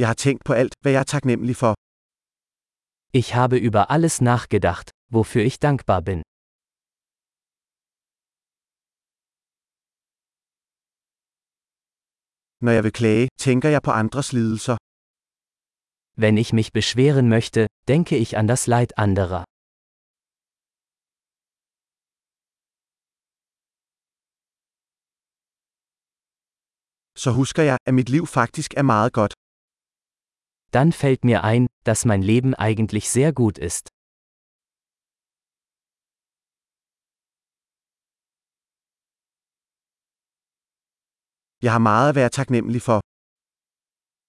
Jeg har tænkt på alt, hvad jeg er taknemmelig for. Ich habe über alles nachgedacht, wofür ich dankbar bin. Når jeg vil klage, tænker jeg på andres lidelser. Wenn ich mich beschweren möchte, denke ich an das Leid anderer. Så husker jeg, at mit liv faktisk er meget godt. Dann fällt mir ein, dass mein Leben eigentlich sehr gut ist. Jeg har meget at være taknemmelig for.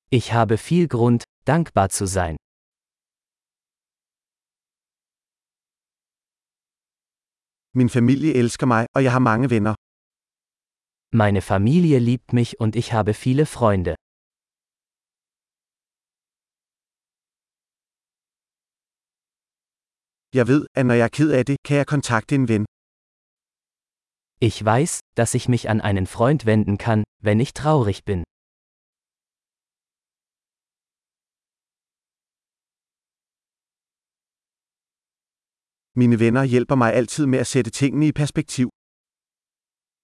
Ich habe viel Grund, dankbar zu sein. Min familie elsker mig, og jeg har mange venner. Meine Familie liebt mich und ich habe viele Freunde. Jeg ved, at når jeg er ked af det, kan jeg kontakte en ven. Ich weiß, dass ich mich an einen Freund wenden kann, wenn ich traurig bin. Mine venner hjælper mig altid med at sætte tingene i perspektiv.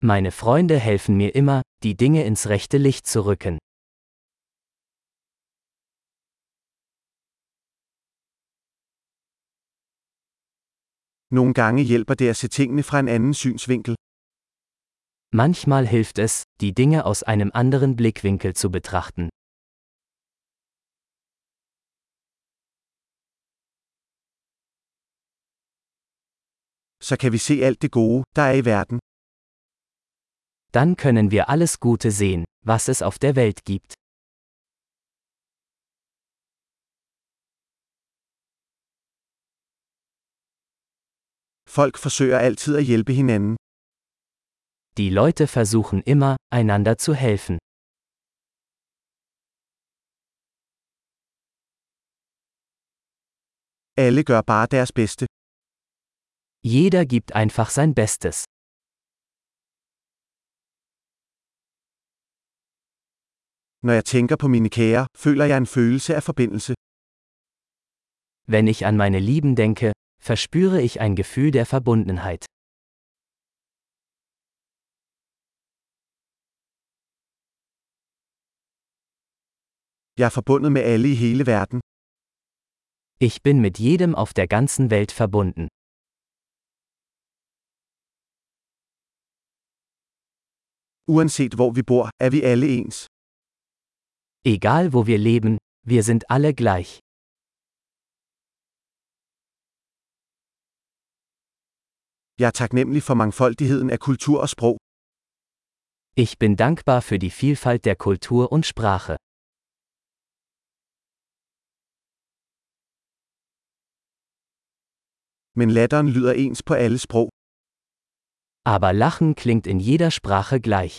Meine Freunde helfen mir immer, die Dinge ins rechte Licht zu rücken. Nogle gange hjælper det at se tingene fra en anden synsvinkel. Manchmal hilft es, die Dinge aus einem anderen Blickwinkel zu betrachten. Så kan vi se alt det gode, der er i verden. Dann können wir alles Gute sehen, was es auf der Welt gibt. Folk forsøger altid at hjælpe hinanden. Die Leute versuchen immer, einander zu helfen. Alle gør bare deres bedste. Jeder gibt einfach sein Bestes. Når jeg tænker på mine kære, føler jeg en følelse af forbindelse. Wenn ich an meine Lieben denke, verspüre ich ein Gefühl der Verbundenheit. Jeg er forbundet med alle i hele verden. Ich bin mit jedem auf der ganzen Welt verbunden. Uanset hvor vi bor, er vi alle ens. Egal wo wir leben, wir sind alle gleich. Jeg er taknemmelig for mangfoldigheden af kultur og sprog. Ich bin dankbar für die Vielfalt der Kultur und Sprache. Men latteren lyder ens på alle sprog. Aber Lachen klingt in jeder Sprache gleich.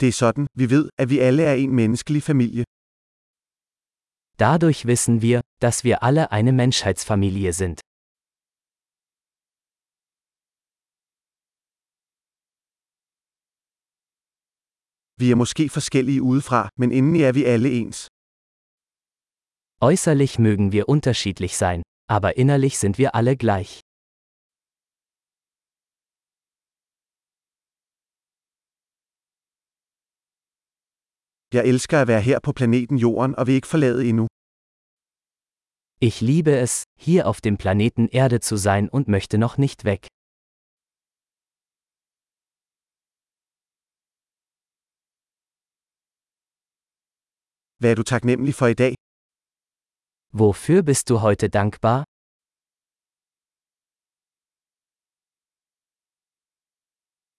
Det er sådan, vi ved, at vi alle er en menneskelig familie. Dadurch wissen wir, dass wir alle eine Menschheitsfamilie sind. Vi er måske forskellige udefra, men indeni er vi alle ens. Äußerlich mögen wir unterschiedlich sein, aber innerlich sind wir alle gleich. Jeg elsker at være her på planeten Jorden og vil ikke forlade endnu. Ich liebe es, hier auf dem Planeten Erde zu sein und möchte noch nicht weg. Hvad er du taknemmelig for i dag? Wofür bist du heute dankbar?